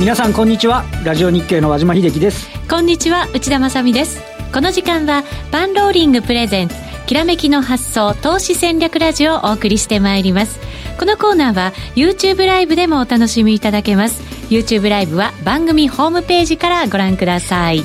皆さんこんにちは。ラジオ日経の和島秀樹です。こんにちは内田まさです。この時間はパンローリングプレゼンツきらめきの発想投資戦略ラジオをお送りしてまいります。このコーナーは YouTube ライブでもお楽しみいただけます。YouTube ライブは番組ホームページからご覧ください。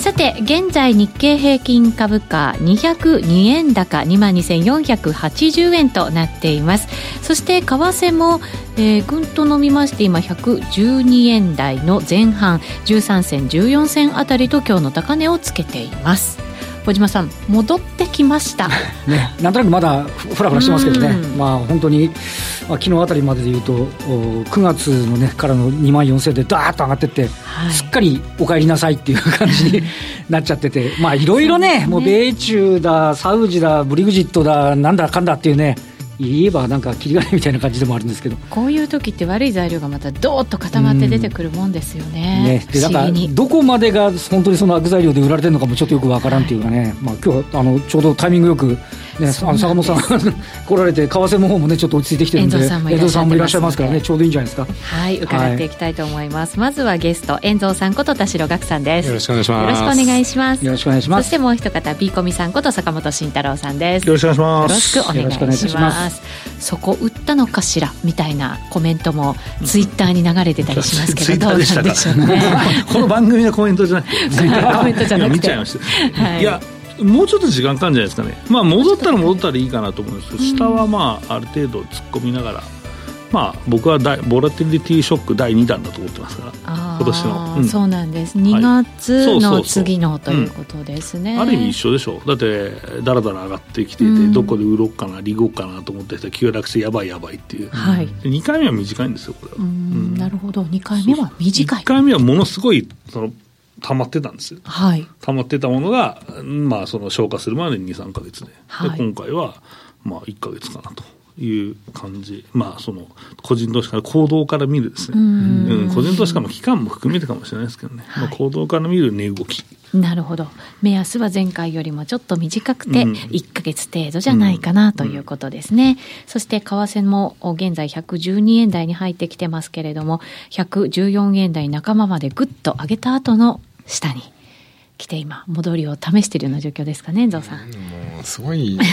さて現在日経平均株価202円高2万2480円となっています。そして為替も、えー、ぐんと伸びまして今112円台の前半13銭14銭あたりと今日の高値をつけています。小島さん戻ってきました、ね、なんとなくまだふらふらしてますけどね、まあ、本当に、まあ、昨日あたりまででいうと9月の、ね、からの2万4000でだーっと上がってって、はい、すっかりお帰りなさいっていう感じに なっちゃってて、まあいろいろね、もう米中だ、サウジだ、ブリグジットだ、なんだかんだっていうね。言えばなんか切り金みたいな感じでもあるんですけど。こういう時って悪い材料がまたどーっと固まって出てくるもんですよね。ね。でなんかどこまでが本当にその悪材料で売られてるのかもちょっとよくわからんっていうかね、はい、まあ今日あのちょうどタイミングよくね、あの坂本さん 来られて為替の方もねちょっと落ち着いてきてるんで遠藤さんもいらっしゃいますからねちょうどいいんじゃないですか。はい伺っていきたいと思います、はい、まずはゲスト遠藤さんこと田代岳さんです。よろしくお願いします。よろしくお願いします。よろしくお願いします。そしてもう一方 B コミさんこと坂本慎太郎さんです。よろしくお願いします。よろしくお願いします。そこ売ったのかしらみたいなコメントもツイッターに流れてたりしますけどどうなんでしょうね。この番組のコメントじゃなくて コメントじゃなくて。見ちゃいました、はい、いやもうちょっと時間かかるんじゃないですかね、まあ、戻ったら戻ったらいいかなと思うんですけど、下はまあある程度突っ込みながら、まあ、僕は大ボラティリティショック第2弾だと思ってますから今年の、うん、そうなんです。2月の次のということですね、ある意味一緒でしょだってだらだら上がってきてて、うん、どこで売ろうかな利ごうかなと思ってたら急落してやばいやばいっていう、はい、2回目は短いんですよこれは、なるほど。2回目は短い。1回目はものすごいその溜まってたんですよ。はい。溜まってたものが、まあ、その消化するまでに2、3か月で。はい、で、今回は、まあ、1か月かなと。いう感じ、まあ、その個人投資家の行動から見るですね、うん個人投資家の期間も含めてかもしれないですけどね、はい、まあ、行動から見る値動き。なるほど、目安は前回よりもちょっと短くて、1か月程度じゃないかなということですね、うんうん、そして為替も現在、112円台に入ってきてますけれども、114円台半ばまでぐっと上げた後の下に来て今戻りを試しているような状況ですかね遠藤さん。もうすごい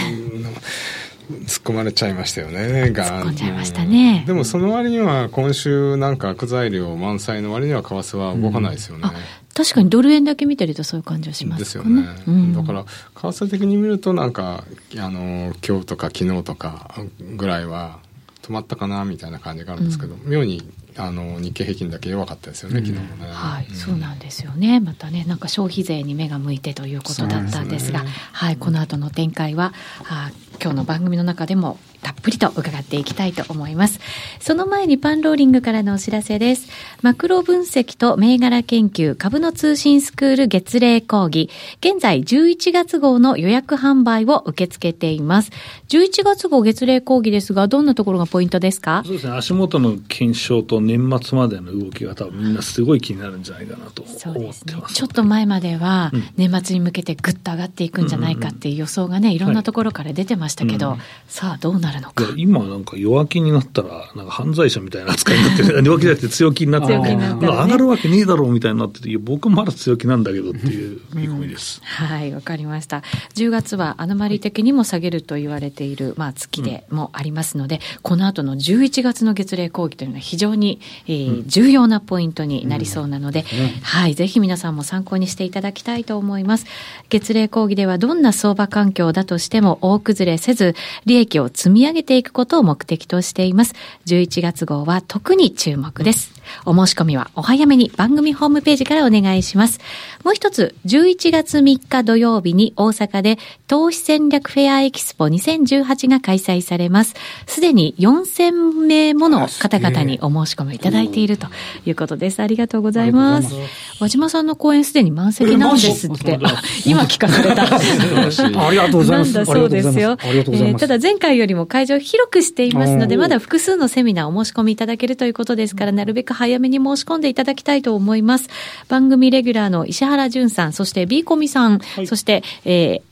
突っ込まれちゃいましたよね。突っ込んじゃいましたね。でもその割には今週なんか悪材料満載の割には為替は動かないですよね。うん確かにドル円だけ見てるとそういう感じはします、ね、ですよね、うん、だから為替的に見るとなんかあの今日とか昨日とかぐらいは止まったかなみたいな感じがあるんですけど、うん、妙にあの日経平均だけ弱かったですよね、昨日もね。はい、うん、そうなんですよね。またね、なんか消費税に目が向いてということだったんですが、すね、はい、この後の展開は、あ今日の番組の中でもたっぷりと伺っていきたいと思います。その前にパンローリングからのお知らせです。マクロ分析と銘柄研究株の通信スクール月例講義。現在11月号の予約販売を受け付けています。11月号月例講義ですが、どんなところがポイントですか？そうですね。足元の検証と年末までの動きが多分みんなすごい気になるんじゃないかなと思ってます、ね、ちょっと前までは年末に向けてぐっと上がっていくんじゃないかっていう予想がね、いろんなところから出てましたけど、はい、さあどうなるのか。今なんか弱気になったら、なんか犯罪者みたいな扱いになってる。弱気じゃなくて強気になってて、ね、上がるわけねえだろうみたいになってて、僕まだ強気なんだけどっていう見込みです。うん、はい、わかりました。10月はアノマリ的にも下げると言われている、まあ、月でもありますので、うん、この後の11月の月例講義というのは非常に、えー、重要なポイントになりそうなので、はい、ぜひ皆さんも参考にしていただきたいと思います。月例講義ではどんな相場環境だとしても大崩れせず、利益を積み上げていくことを目的としています。11月号は特に注目です。お申し込みはお早めに番組ホームページからお願いします。もう一つ、11月3日土曜日に大阪で投資戦略フェアエキスポ2018が開催されます。すでに4000名もの方々にお申し込みいただいているということです。ありがとうございます。和島さんの講演すでに満席なんですって、今聞かされた。ありがとうございます。なんだそうですよ。えー、ただ前回よりも会場広くしていますので、まだ複数のセミナーお申し込みいただけるということですから、なるべく早めに申し込んでいただきたいと思います。番組レギュラーの石原淳さん、そして B コミさん、はい、そして、えー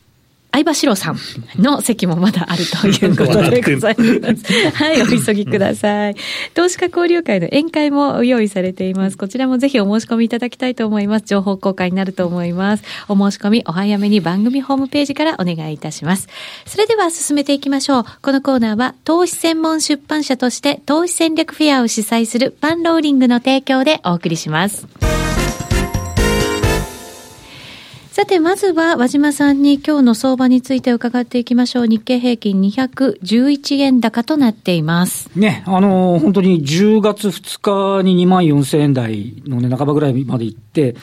相場志郎さんの席もまだあるということでございます。はい、お急ぎください。投資家交流会の宴会も用意されています。こちらもぜひお申し込みいただきたいと思います。情報公開になると思います。お申し込みお早めに番組ホームページからお願いいたします。それでは進めていきましょう。このコーナーは投資専門出版社として投資戦略フェアを主催するパンローリングの提供でお送りします。さて、まずは和島さんに今日の相場について伺っていきましょう。日経平均211円高となっています。ね、あの、本当に10月2日に2万4000円台のね、半ばぐらいまで行って、はい、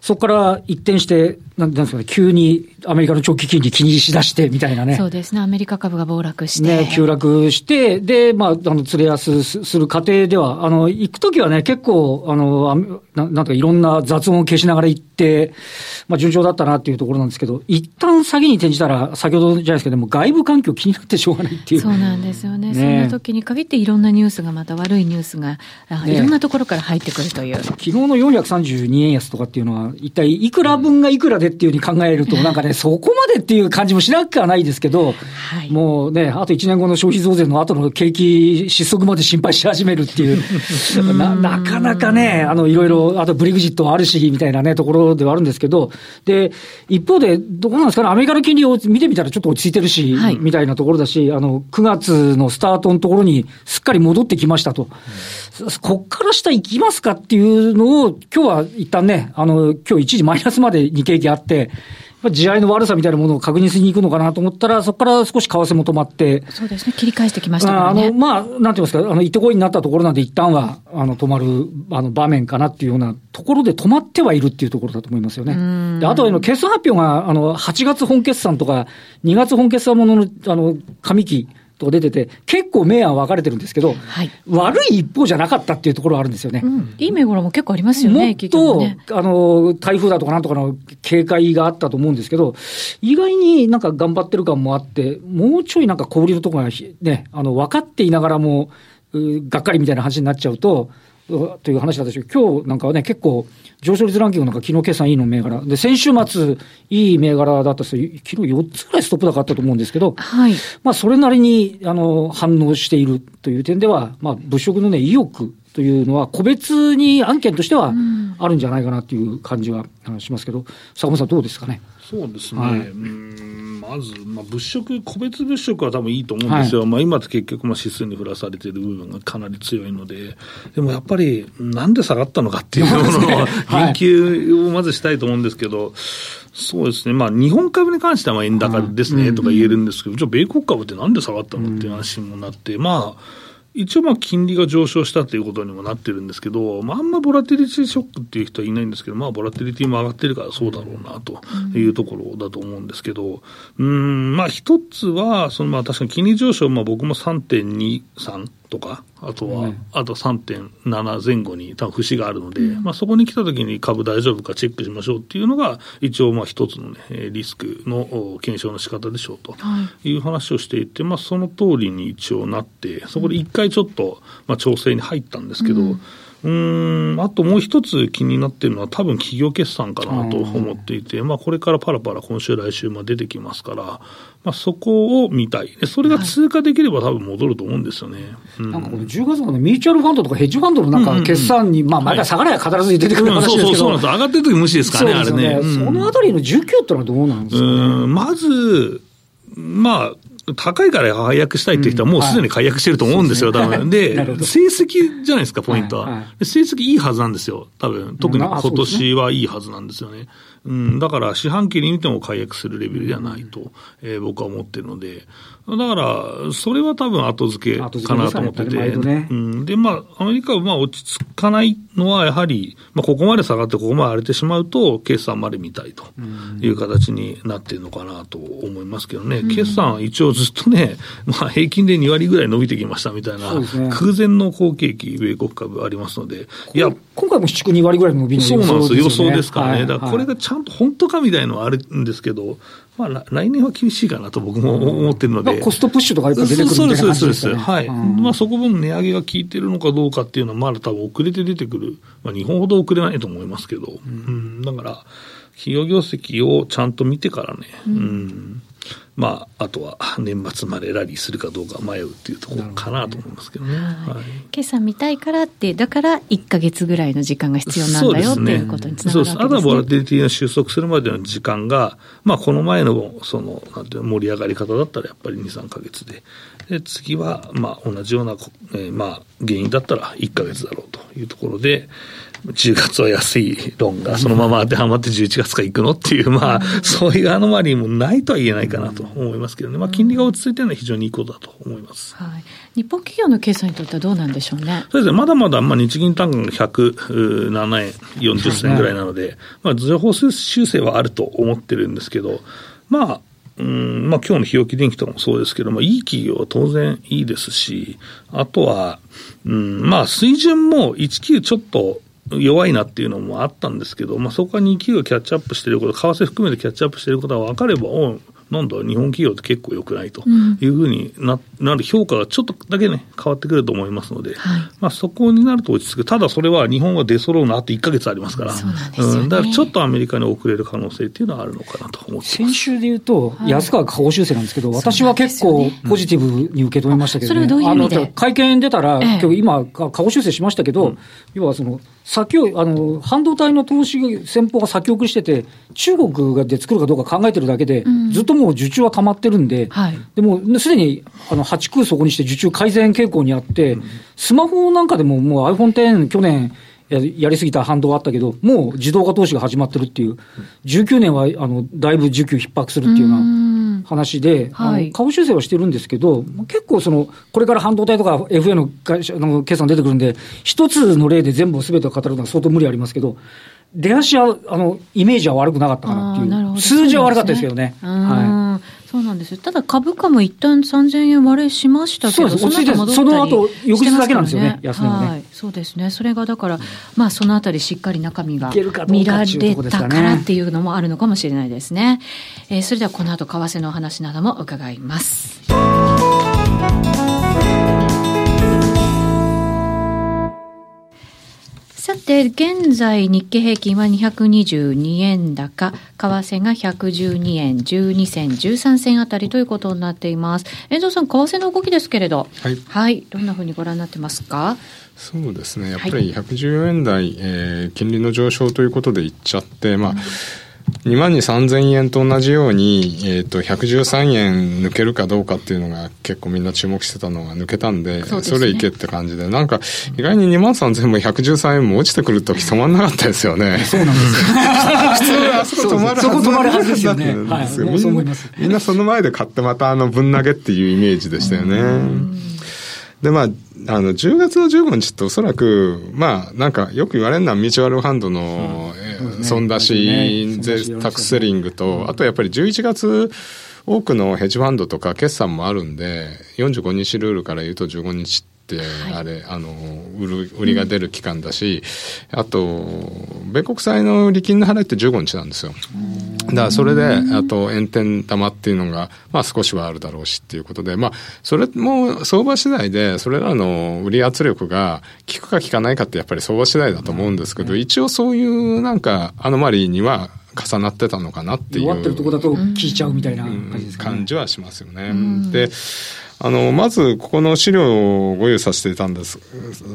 そこから一転して、なんですかね、急にアメリカの長期金利気にしだしてみたいなね。そうですね、アメリカ株が暴落して。ね、急落して、で、まあ、あの、釣れ安する過程では、あの、行くときはね、結構、あの、ななんとかいろんな雑音を消しながら行って、まあ、順調だったなっていうところなんですけど、一旦下げに転じたら、先ほどじゃないですけども、外部環境気になってしょうがないっていう。そうなんですよね。ねそんな時に限っていろんなニュースがまた悪いニュースが、いろんなところから入ってくるという。昨日の432円安とかっていうのは、一体いくら分がいくらでっていうふうに考えると、なんかね、そこまでっていう感じもしなくはないですけど、はい、もうね、あと1年後の消費増税の後の景気失速まで心配し始めるっていう、ななかなかね、あの、いろいろ、あとブリグジットあるし、みたいなね、ところではあるんですけど、で、一方で、どうなんですかね、アメリカの金利を見てみたらちょっと落ち着いてるし、はい、みたいなところだし、あの、9月のスタートのところにすっかり戻ってきましたと。うん、こっから下行きますかっていうのを、今日は一旦ね、あの、今日一時マイナスまで日経平均あって、地合いの悪さみたいなものを確認しに行くのかなと思ったら、そこから少し為替も止まって。そうですね、切り返してきましたからね。あの、まあ、なんて言いますか、あの、行ってこいになったところなんで一旦は、あの、止まる、あの、場面かなっていうようなところで止まってはいるっていうところだと思いますよね。で、あと、あの、決算発表が、あの、8月本決算とか、2月本決算ものの、あの、上期、とか出てて、結構明暗分かれてるんですけど、はい、悪い一方じゃなかったっていうところはあるんですよね。うん、いい銘柄も結構ありますよね、もっと、ね、あの、台風だとかなんとかの警戒があったと思うんですけど、意外になんか頑張ってる感もあって、もうちょいなんか小売りのところがね、あの、分かっていながらも、がっかりみたいな話になっちゃうと、という話だったんですけど、今日なんかはね、結構、上昇率ランキングなんか昨日決算いいの銘柄。で、先週末、いい銘柄だったんですよ。昨日4つぐらいストップ高あったと思うんですけど、はい。まあ、それなりに、あの、反応しているという点では、まあ、物色のね、意欲というのは、個別に案件としてはあるんじゃないかなという感じはしますけど、坂本さんどうですかね？そうですね。はい、まず、まあ、物色、個別物色は多分いいと思うんですよ。はい、まあ、今って結局、まあ、指数に振らされている部分がかなり強いので、でもやっぱり、なんで下がったのかっていうのの 言及をまずしたいと思うんですけど、そうですね、まあ、日本株に関しては円高ですねとか言えるんですけど、じゃあ、米国株ってなんで下がったのっていう話にもなって、まあ、一応まあ金利が上昇したということにもなってるんですけど、まあ、あんまボラティリティショックっていう人はいないんですけど、まあ、ボラティリティも上がってるからそうだろうなというところだと思うんですけど、うん、まあ一つは、そのまあ確かに金利上昇、まあ僕も3.23とか、あとは、あと3.7前後に多分節があるので、うん、まあ、そこに来たときに株大丈夫かチェックしましょうっていうのが、一応、まあ、一つのね、リスクの検証の仕方でしょうと。いう話をしていて、まあ、その通りに一応なって、そこで一回ちょっと、まあ、調整に入ったんですけど、うんうん。あともう一つ気になっているのは、多分企業決算かなと思っていて、まあ、これからパラパラ今週、来週も出てきますから、まあ、そこを見たい、それが通過できれば、多分戻ると思うんですよね、はい。うん、なんかこの10月のミューチュアルファンドとかヘッジファンドのなんか決算に、まあ、毎回下がれば必ず出てくる話ですけど、そうそうなんです、上がってる時無視ですからね、あれね。そのあたりの需給ってのはどうなんですか、ね、まず、まあ、高いから解約したいっていう人はもうすでに解約してると思うんですよ、多分。で、成績じゃないですか、ポイントは。成績いいはずなんですよ、多分。特に今年はいいはずなんですよね。うん、だから四半期に見ても解約するレベルではないと、えー、僕は思ってるので、だから、それは多分後付けかなと思ってて、ね、うん、で、まあ、アメリカはまあ落ち着かないのは、やはり、まあ、ここまで下がって、ここまで荒れてしまうと、決算まで見たいという形になっているのかなと思いますけどね、うん、決算は一応ずっとね、まあ、平均で2割ぐらい伸びてきましたみたいな、ね、空前の好景気、米国株ありますので、いや、今回も市区2割ぐらいの伸びの予想、ね、そうなんですよ、予想ですからね、はい、だからこれがちゃんと本当かみたいなのはあるんですけど、まあ、来年は厳しいかなと僕も思ってるので。コストプッシュとかやっぱ出てくるみたいな感じですね。そうです、そうです。はい。まあ、そこ分値上げが効いてるのかどうかっていうのは、まだ多分遅れて出てくる。まあ、日本ほど遅れないと思いますけど。うん、だから、企業業績をちゃんと見てからね。うんまあ、あとは年末までラリーするかどうか迷うっていうところかなと思いますけどね。はい、決算見たいからって、だから1か月ぐらいの時間が必要なんだよ、っていうことにつながるわけです、ね、そうです。あとはボラティリティが収束するまでの時間が、まあ、この前の、その、なんていう盛り上がり方だったらやっぱり2、3か月で。で、次は、まあ、同じような、えー、まあ、原因だったら1か月だろうというところで、10月は安い論がそのまま当てはまって11月から行くのっていう、まあ、そういうアノマリーもないとは言えないかなと思いますけどね、まあ、金利が落ち着いてるのは非常にいいことだと思います、はい、日本企業の決算にとってはどうなんでしょうね。そうですね、まだまだ、まあ、日銀単価が107円40銭ぐらいなので、まあ、情報修正はあると思ってるんですけど、まあ、うんまあ今日の日置電機とかもそうですけど、まあ、いい企業は当然いいですし、あとは、うんまあ、水準も19ちょっと弱いなっていうのもあったんですけど、まあ、そこは2級がキャッチアップしていること、為替含めてキャッチアップしていることが分かれば、おなんだ、日本企業って結構良くないというふうにな、うん、なる評価がちょっとだけね、変わってくると思いますので、はい、まあそこになると落ち着く。ただそれは日本は出揃うのあと1か月ありますから、そうなんですよ、ね、うん、だからちょっとアメリカに遅れる可能性っていうのはあるのかなと思ってます。先週で言うと、安川下方修正なんですけど、私は結構ポジティブに受け止めましたけどね。それはどういう意味で？会見出たら、今日今、下方修正しましたけど、要はその、先を、あの、半導体の投資先方が先送りしてて、中国で作るかどうか考えてるだけで、うん、ずっともう受注は溜まってるんで、はい、でも、すでに、あの、8空そこにして受注改善傾向にあって、うん、スマホなんかでももう iPhone X 去年、やりすぎた反動はあったけど、もう自動化投資が始まってるっていう、19年はあのだいぶ需給逼迫するっていうような話で、はい、株修正はしてるんですけど、結構その、これから半導体とか FA の会社の決算出てくるんで、一つの例で全部すべてを語るのは相当無理ありますけど、出足は、あの、イメージは悪くなかったかなっていう。数字は悪かったですけどね。はい。そうなんですただ株価も一旦3000円割れしましたけど、そのその後翌日だけなんですよね、安値もね、はい。そうですね。それがだから、まあそのあたりしっかり中身が見られたからっていうのもあるのかもしれないですね。えー、それではこの後、為替のお話なども伺います。さて、現在日経平均は222円高、為替が112円12銭13銭あたりということになっています。遠藤さん、為替の動きですけれど、はい、はい、どんなふうにご覧になってますか？そうですね、やっぱり114円台、はい、えー、金利の上昇ということでいっちゃって、まあ、うん2万に3000円と同じように、えっ、ー、と、113円抜けるかどうかっていうのが結構みんな注目してたのが抜けたんで、そ、ね,、れいけって感じで、なんか意外に2万3000円も113円も落ちてくるとき止まんなかったですよね。そうなんですよ。普通あそこ止まるはずそこ止まるはずですよね。はい、みんなその前で買ってまたあのぶん投げっていうイメージでしたよね。で、まあ、あの、10月の15日っておそらく、まあ、なんかよく言われるのはミチュアルファンドの、うん、損出し、ね、タックスセリングと、あとやっぱり11月、多くのヘッジファンドとか決算もあるんで、45日ルールから言うと15日ってあれ、はい、あの売る売りが出る期間だし、うん、あと米国債の利金の払いって15日なんですよだからそれであと炎天玉っていうのが、まあ、少しはあるだろうしっていうことでまあそれも相場次第でそれらの売り圧力が効くか効かないかってやっぱり相場次第だと思うんですけど、一応そういうなんかアノマリーには重なってたのかなっていう。終わってるとこだと聞いちゃうみたいな感じですか、ね、感じはしますよね。で、あの、まず、ここの資料をご用意させていたんです、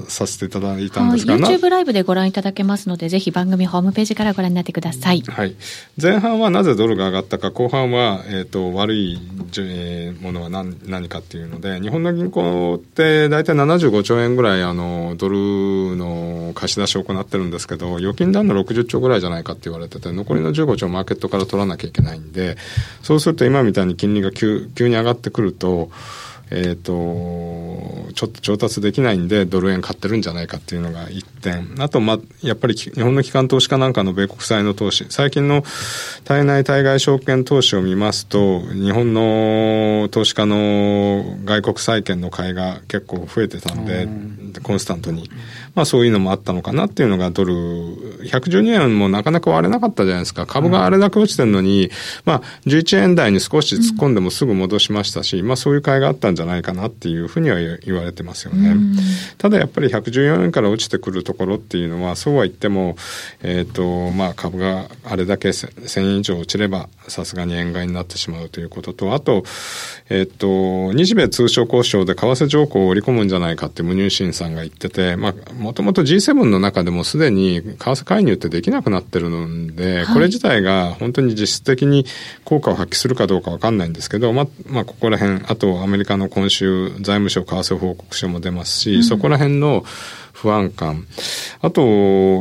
させていただいたんですが、はい、YouTube ライブでご覧いただけますので、ぜ？ひ番組ホームページからご覧になってください。はい。前半はなぜドルが上がったか、後半は、えっ、ー、と、悪い、えー、ものは何何かっていうので、日本の銀行って大体75兆円ぐらい、あの、ドルの貸し出しを行ってるんですけど、預金残の60兆ぐらいじゃないかって言われてて、残りの15兆マーケットから取らなきゃいけないんで、そうすると今みたいに金利が急急に上がってくると、えっ、ー、と、ちょっと調達できないんで、ドル円買ってるんじゃないかっていうのが一点。あと、ま、やっぱり日本の機関投資家なんかの米国債の投資。最近の対内対外証券投資を見ますと、日本の投資家の外国債券の買いが結構増えてたんで、んコンスタントに。まあそういうのもあったのかなっていうのがドル、112円もなかなか割れなかったじゃないですか。株があれだけ落ちてるのに、まあ11円台に少し突っ込んでもすぐ戻しましたし、まあそういう買いがあったんじゃないかなっていうふうには言われてますよね。ただやっぱり114円から落ちてくるところっていうのは、そうは言っても、えっ、ー、と、まあ株があれだけ1000円以上落ちれば、さすがに円買いになってしまうということと、あと、えっ、ー、と、日米通商交渉で為替条項を織り込むんじゃないかって無入信さんが言ってて、まあ、もともと G7 の中でもすでに為替介入ってできなくなってるので、はい、これ自体が本当に実質的に効果を発揮するかどうかわかんないんですけど、まあ、まあ、ここら辺、あとアメリカの今週財務省為替報告書も出ますし、うん、そこら辺の不安感。あと、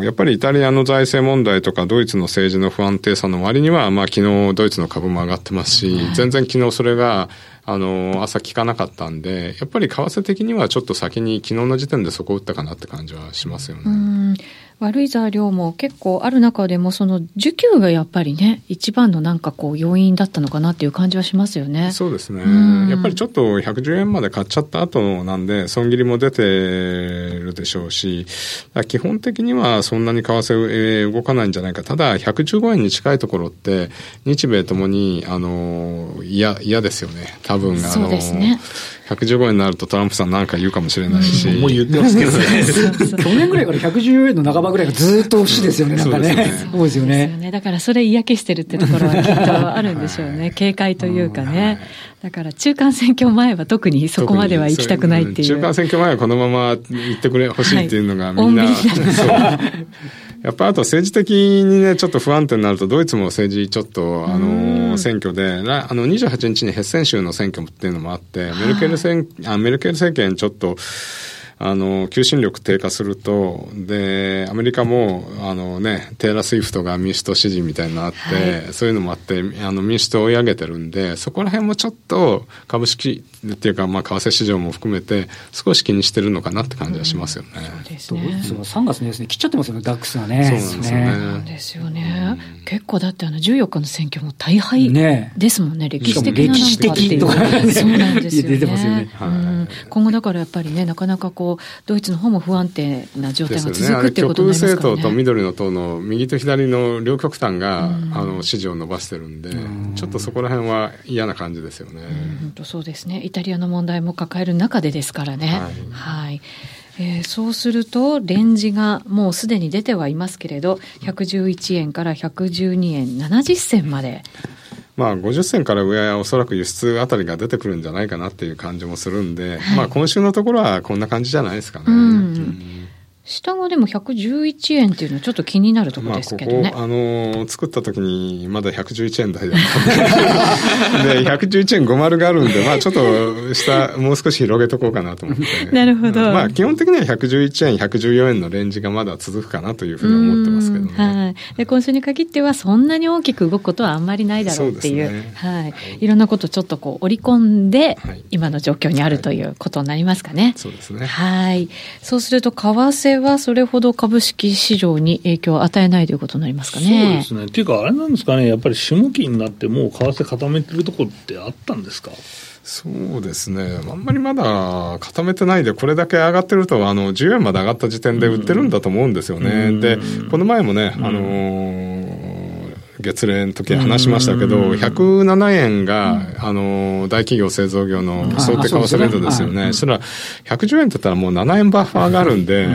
やっぱりイタリアの財政問題とかドイツの政治の不安定さの割には、まあ昨日ドイツの株も上がってますし、全然昨日それがあの、朝聞かなかったんで、やっぱり為替的にはちょっと先に昨日の時点でそこ打ったかなって感じはしますよね。悪い材料も結構ある中でも、その需給がやっぱりね、一番のなんかこう要因だったのかなっていう感じはしますよね。そうですね。やっぱりちょっと110円まで買っちゃった後なんで、損切りも出てるでしょうし、基本的にはそんなに為替動かないんじゃないか。ただ、115円に近いところって、日米ともに、あの、嫌、嫌ですよね。多分、あの、そうですね。115円になるとトランプさんなんか言うかもしれないし。もう言ってますけどね。去年ぐらいから114円の半ばぐらいがずっと押しですよね、なんかね。そうですよね。だからそれ嫌気してるってところはきっとあるんでしょうね。警戒というかね。だから中間選挙前は特にそこまでは行きたくないっていう。中間選挙前はこのまま行ってくれ、ほしいっていうのがみんな。やっぱあと政治的にね、ちょっと不安定になると、ドイツも政治ちょっと、あの、選挙で、あの、28日にヘッセン州の選挙っていうのもあって、メルケル選、あメルケル政権ちょっと、あの、求心力低下すると、で、アメリカも、あのね、テイラー・スイフトが民主党支持みたいになって、はい、そういうのもあって、あの、民主党を追い上げてるんで、そこら辺もちょっと株式っていうか、まあ、為替市場も含めて、少し気にしてるのかなって感じはしますよね。うん、そうですね。3月のですね、切っちゃってますよね、ダックスがね。そうなんですよね。そうですよね。結構だってあの、14日の選挙も大敗ですもんね、歴史的な歴史的とか、ね、そうなんですよね。出てますよね。はい、今後だからやっぱりね、なかなかこう、ドイツの方も不安定な状態が続くっていうことになりますからね。極右政党と緑の党の右と左の両極端が、あの、支持を伸ばしてるんで、ちょっとそこら辺は嫌な感じですよね。本当そうですね。イタリアの問題も抱える中でですからね。はい。はいえー、そうすると、レンジがもうすでに出てはいますけれど、111円から112円70銭まで。まあ、50銭から上はおそらく輸出あたりが出てくるんじゃないかなっていう感じもするんで、はい、まあ今週のところはこんな感じじゃないですかね。うん、うん下がでも111円っていうのはちょっと気になるところですけどね。まあ、ここあのー、作った時にまだ111円台だったんで、で、111円50があるんで、まあちょっと下、もう少し広げとこうかなと思って。なるほど。まあ基本的には111円、114円のレンジがまだ続くかなというふうに思ってますけどね。はい。で、今週に限ってはそんなに大きく動くことはあんまりないだろうっていう。うね、はい。いろんなことちょっとこう織り込んで、今の状況にあるということになりますかね。そうですね。はい。そうすると、為替はそれほど株式市場に影響を与えないということになりますかね。そうですね。っていうか、あれなんですかね、やっぱり下期になってもう為替固めてるところってあったんですか？そうですね。あんまりまだ固めてないで、これだけ上がってると、あの、10円まで上がった時点で売ってるんだと思うんですよね。で、この前もね、あのー月例の時話しましたけど、107円が、あの、大企業製造業の想定為替レートですよね。そしたら、110円って言ったらもう7円バッファーがあるんで、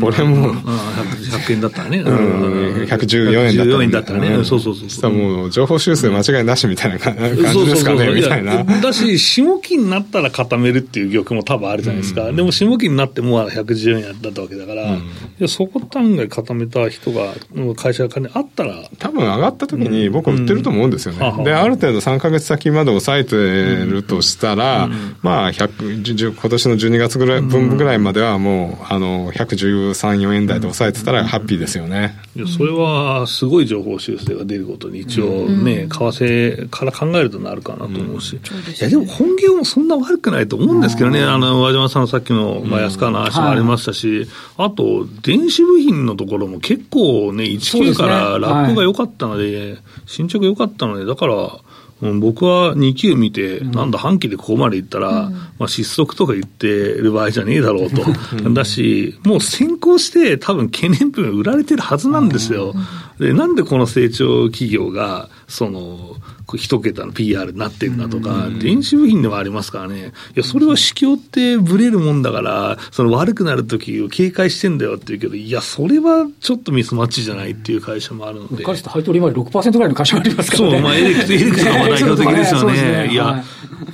これも、100円だったらね。うん、114円だったら。ね。そうそうそう。したらもう、情報修正間違いなしみたいな感じですかね、みたいな。だし、下期になったら固めるっていう玉も多分あるじゃないですか。でも、下期になっても114円だったわけだから、そこ単位固めた人が、会社が金あったら。多分上がった時に僕売ってると思うんですよね。で、あ。る程度3か月先まで抑えてるとしたら、まあ、100、今年の12月ぐらい分ぐらいまではもう、あの、113、4円台で抑えてたらハッピーですよね。いや、それはすごい情報修正が出ることに一応ね、為替から考えるとなるかなと思うし。いや、でも本業もそんな悪くないと思うんですけどね。あの、和島さんのさっきの、まあ、安川の話もありましたし、あと、電子部品のところも結構ね、19からラップが良かったので、進捗良かったので、だから、僕は2級見て、なんだ、半期でここまでいったら、まあ、失速とか言ってる場合じゃねえだろうと。だし、もう先行して多分懸念分売られてるはずなんですよ。で、なんでこの成長企業が、その、一桁の PR になってるんだとか、電子部品でもありますからね、いや、それは市況ってブレるもんだから、その悪くなる時を警戒してんだよって言うけど、いや、それはちょっとミスマッチじゃないっていう会社もあるので。かつて配当利回り6%ぐらいの会社もありますからね。そう、まあ、エレクト、エレクトが代表的ですよね。ねいや、はい、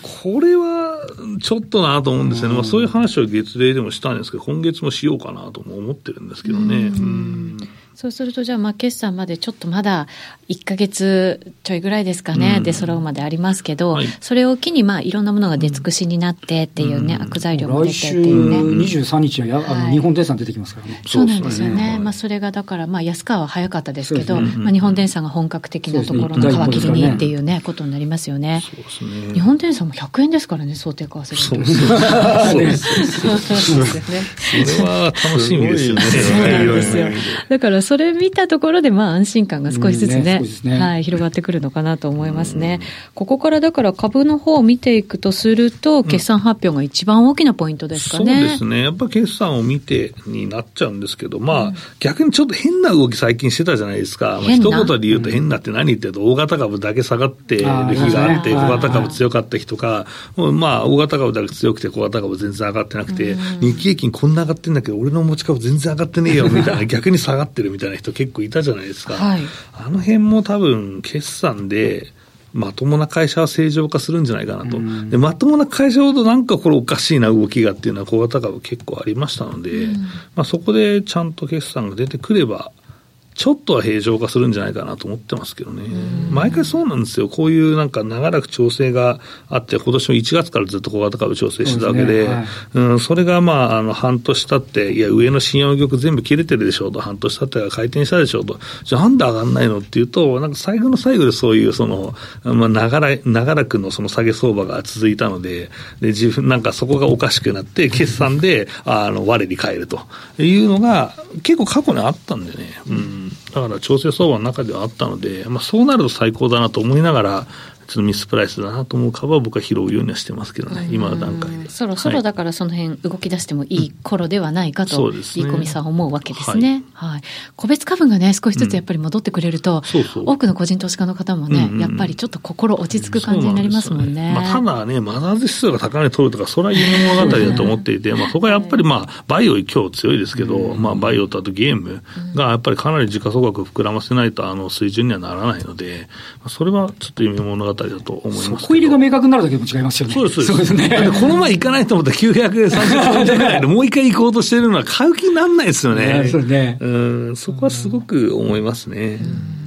これはちょっとなと思うんですよね。まあ、そういう話を月例でもしたんですけど、今月もしようかなとも思ってるんですけどね。うんそうすると、じゃあ、まあ、決算までちょっとまだ1か月ちょいぐらいですかね、出揃うまでありますけど、はい、それを機に、まあ、いろんなものが出尽くしになってっていうね、悪材料も出てっていうね。23日はや、あの日本電産出てきますからね。そうなんですよね。まあ、それがだから、まあ、安川は早かったですけど、まあ、日本電産が本格的なところの皮切りにっていうね、ことになりますよね。日本電産も100円ですからね、想定為替そうですそうです それは楽しみですよね。そうなんですよ。だから、それ見たところで、まあ、安心感が少しずつね、ねはい、広がってくるのかなと思いますね。ここからだから株の方を見ていくとすると、決算発表が一番大きなポイントですかね。そうですね。やっぱ決算を見てになっちゃうんですけど、まあ、うん、逆にちょっと変な動き最近してたじゃないですか。まあ、一言で言うと変なって何言ってると、大型株だけ下がってる日があって、小型株強かった日とか、まあ、大型株だけ強くて小型株全然上がってなくて、日経平均こんな上がってんだけど、俺の持ち株全然上がってねえよ、みたいな、逆に下がってるみたいな人結構いたたじゃないですか。はい、あの辺も多分、決算で、まともな会社は正常化するんじゃないかなと、でまともな会社ほどなんかこれおかしいな動きがっていうのは小型株結構ありましたので、まあ、そこでちゃんと決算が出てくれば、ちょっとは平常化するんじゃないかなと思ってますけどね。毎回そうなんですよ。こういうなんか長らく調整があって、今年も1月からずっと小型株調整してたわけで、そ、ね。はい、うん、それがまあ、あの、半年経って、いや、上の信用玉全部切れてるでしょうと、半年経って回転したでしょうと、じゃあなんで上がんないのっていうと、なんか最後の最後でそういう、その、まあ、長ら、長らくのその下げ相場が続いたので、で、自分、なんかそこがおかしくなって、決算で、あの、我に返るというのが、結構過去にあったんでね。うんだから調整相場の中ではあったので、まあ、そうなると最高だなと思いながら、ちょっとミスプライスだなと思う株は僕は拾うようにはしてますけどね、今の段階で。そろそろだからその辺動き出してもいい頃ではないかと、いいコミさん思うわけですね。はい、個別株がね、少しずつやっぱり戻ってくれると、多くの個人投資家の方もね、やっぱりちょっと心落ち着く感じになりますもんね。まあ、ただね、マザーズ指数が高値取るとか、それは夢物語だと思っていて、まあ、そこはやっぱりまあ、バイオ今日強いですけど、まあ、バイオとあとゲームがやっぱりかなり時価総額膨らませないと、あの水準にはならないので、それはちょっと夢物語だと思います。こ入りが明確になるだけでも違いますよね。そうです、そうです。ね。この前行かないと思ったら930円ぐらいでもう一回行こうとしてるのは買う気にならないですよね。そうね。うん、そこはすごく思いますね。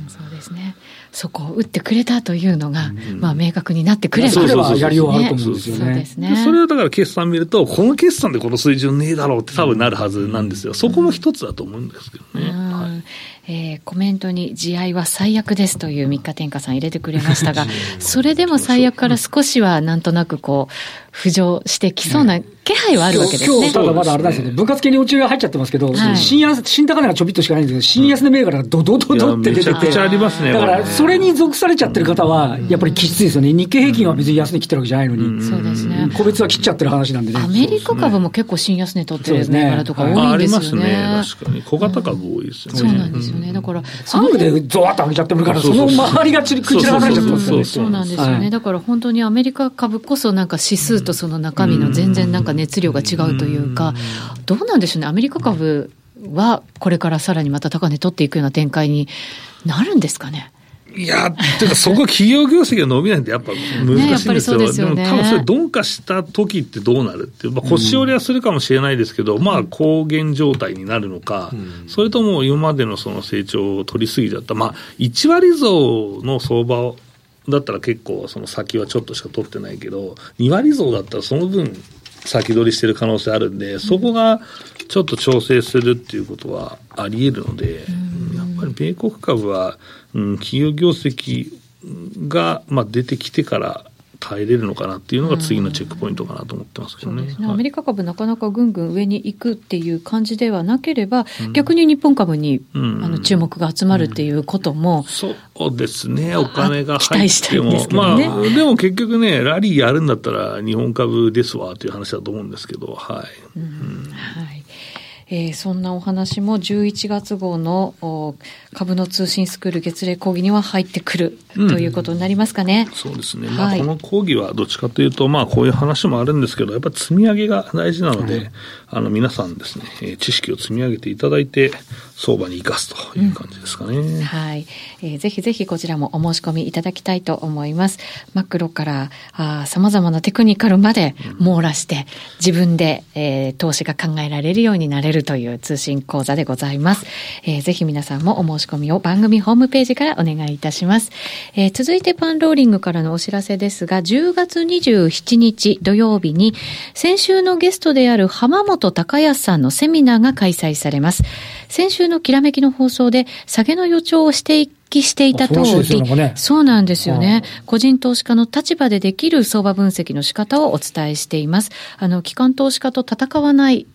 そうですね。そこを打ってくれたというのが、うん、まあ明確になってくれば、それはやりようあると思うんですよね。そうですね。それはだから決算見ると、この決算でこの水準ねえだろうって多分なるはずなんですよ。そこも一つだと思うんですけどね。はいえー、コメントに、地合は最悪ですという三日天下さん入れてくれましたが、それでも最悪から少しはなんとなくこう、浮上してきそうな気配はあるわけですね。今日、ただまだあれなんですよね。分割系に落ちが入っちゃってますけど、はい、新安、新高値がちょびっとしかないんですけど、新安値銘柄がドドドドって出てて。めちゃくちゃありますね。だから、それに属されちゃってる方は、やっぱりきついですよね。日経平均は別に安値切ってるわけじゃないのに。そうですね。個別は切っちゃってる話なんでね。アメリカ株も結構新安値取ってる銘柄とか多いんですよね。ありますね。確かに。小型株多いですよね。そうなんですよね。だから、サングでゾワッと上げちゃってるから、その周りがち口らがれちゃってますよね。そうなんですよね。だから本当にアメリカ株こそなんか指数とその中身の全然なんか熱量が違うというか、どうなんでしょうね、アメリカ株はこれからさらにまた高値取っていくような展開になるんですかね。いや、てかそこ企業業績が伸びないんでやっぱ難しいんですよ。ね、でよね、でも多分それ鈍化した時ってどうなるっていう、まあ、腰折りはするかもしれないですけど、うん、まあ高原状態になるのか、うん、それとも今までのその成長を取りすぎちゃった、まあ1割増の相場をだったら結構その先はちょっとしか取ってないけど、2割増だったらその分先取りしてる可能性あるんで、そこがちょっと調整するっていうことはあり得るので、やっぱり米国株は、うん、企業業績が、まあ、出てきてから耐えれるのかなっていうのが次のチェックポイントかなと思ってますけどね。ね。アメリカ株なかなかぐんぐん上に行くっていう感じではなければ、うん、逆に日本株に、うん、あの注目が集まるっていうことも、そうですね、お金が入っても、ね、まあ、でも結局ね、ラリーやるんだったら日本株ですわという話だと思うんですけど、はい。はいえー、そんなお話も11月号の株の通信スクール月例講義には入ってくる、ということになりますかね。そうですね。まあ、この講義はどっちかというと、まあ、こういう話もあるんですけど、やっぱり積み上げが大事なので、うん、あの、皆さんですね、えー、知識を積み上げていただいて、相場に生かすという感じですかね。うん、はい、えー。ぜひぜひこちらもお申し込みいただきたいと思います。マクロからさまざまなテクニカルまで網羅して、自分で、えー、投資が考えられるようになれるという通信講座でございます。えー、ぜひ皆さんもお申し込みを番組ホームページからお願いいたします。えー、続いてパンローリングからのお知らせですが、10月27日土曜日に、先週のゲストである浜本隆康さんのセミナーが開催されます。先週のきらめきの放送で、下げの予兆をしてい揮していた通り、ね、そうなんですよね。個人投資家の立場でできる相場分析の仕方をお伝えしています。あの、機関投資家と戦わない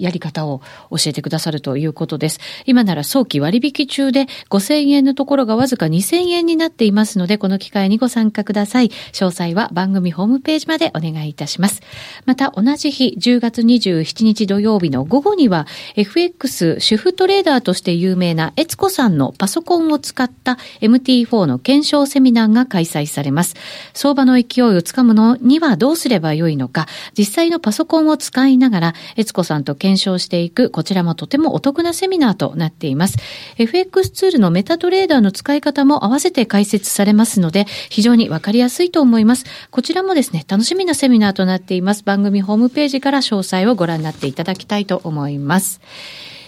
やり方を教えてくださるということです。今なら早期割引中で5000円のところがわずか2000円になっていますので、この機会にご参加ください。詳細は番組ホームページまでお願いいたします。また、同じ日、10月27日土曜日の午後には、FX 主婦トレーダーとして有名な悦子さんのパソコンを使って MT4 の検証セミナーが開催されます。相場の勢いをつかむのにはどうすればよいのか、実際のパソコンを使いながら、悦子さんと検証していく、こちらもとてもお得なセミナーとなっています。FX ツールのメタトレーダーの使い方も合わせて解説されますので、非常にわかりやすいと思います。こちらもですね、楽しみなセミナーとなっています。番組ホームページから詳細をご覧になっていただきたいと思います。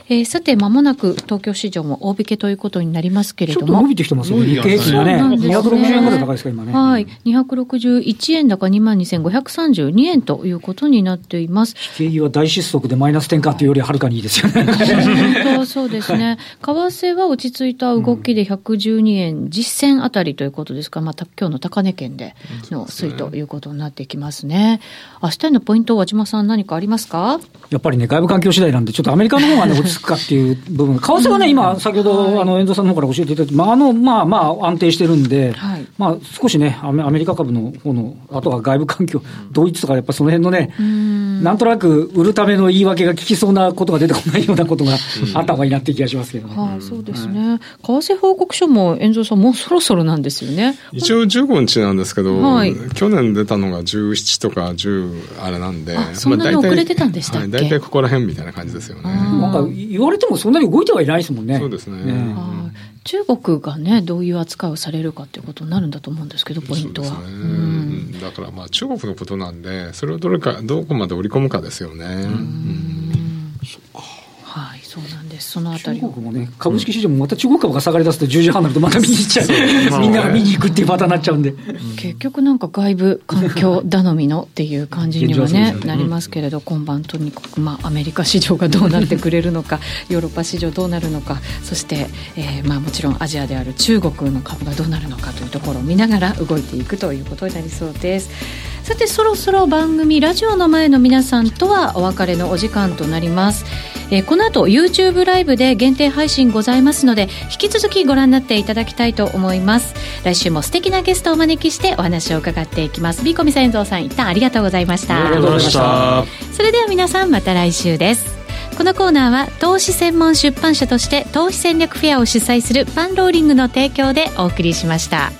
えー、さて、まもなく東京市場も大引けということになりますけれども。ちょっと伸びてきてますよね。日経平均がね。260円ぐらい高いですか、今ね。はい。261円高22,532円ということになっています。景気は大失速でマイナス転換というよりはるかにいいですよね。本当そうですね。為替は落ち着いた動きで112円実践あたりということですから、また今日の高値圏での推移ということになってきますね。明日のポイント、和島さん何かありますか？やっぱりね、外部環境次第なんで、ちょっとアメリカの方がね、落ち着くかっていう部分、為替はね、今、先ほど、あの、遠藤さんの方から教えていただき、まあ、あの、まあまあ、安定してるんで、はい、まあ、少しね、アメリカ株の方の、あとは外部環境、ドイツとか、やっぱその辺のね、なんとなく売るための言い訳が効きそうなことが出てこないようなことがあった方がいいなっていう気がしますけどね。はい、そうですね。為替報告書も、遠藤さん、もうそろそろなんですよね。一応15日なんですけど、はい、去年出たのが17とか10あれなんで、そんなに遅れてたんでしたっけ、大体ここら辺みたいな感じですよね。なんか言われてもそんなに動いてはいないですもんね。そうですね。ね中国がね、どういう扱いをされるかということになるんだと思うんですけど、ポイントは。ねうん、だからまあ中国のことなんで、それをどれか、どこまで織り込むかですよね。うん、そっか。はい、そうなんです。そのあたり。中国もね、株式市場もまた中国株が下がり出すと10時半になるとまた見に行っちゃう。みんなが見に行くっていうパターンになっちゃうんで。結局なんか外部環境頼みのっていう感じにはね、なりますけれど、今晩とにかくまあアメリカ市場がどうなってくれるのか、ヨーロッパ市場どうなるのか、そして、えー、まあもちろんアジアである中国の株がどうなるのかというところを見ながら動いていくということになりそうです。さてそろそろ番組ラジオの前の皆さんとはお別れのお時間となります、えー、この後 YouTube ライブで限定配信ございますので引き続きご覧になっていただきたいと思います。来週も素敵なゲストをお招きしてお話を伺っていきます。ビーコミサ遠藤さん一旦ありがとうございました。ありがとうございました。それでは皆さんまた来週です。このコーナーは投資専門出版社として投資戦略フェアを主催するパンローリングの提供でお送りしました。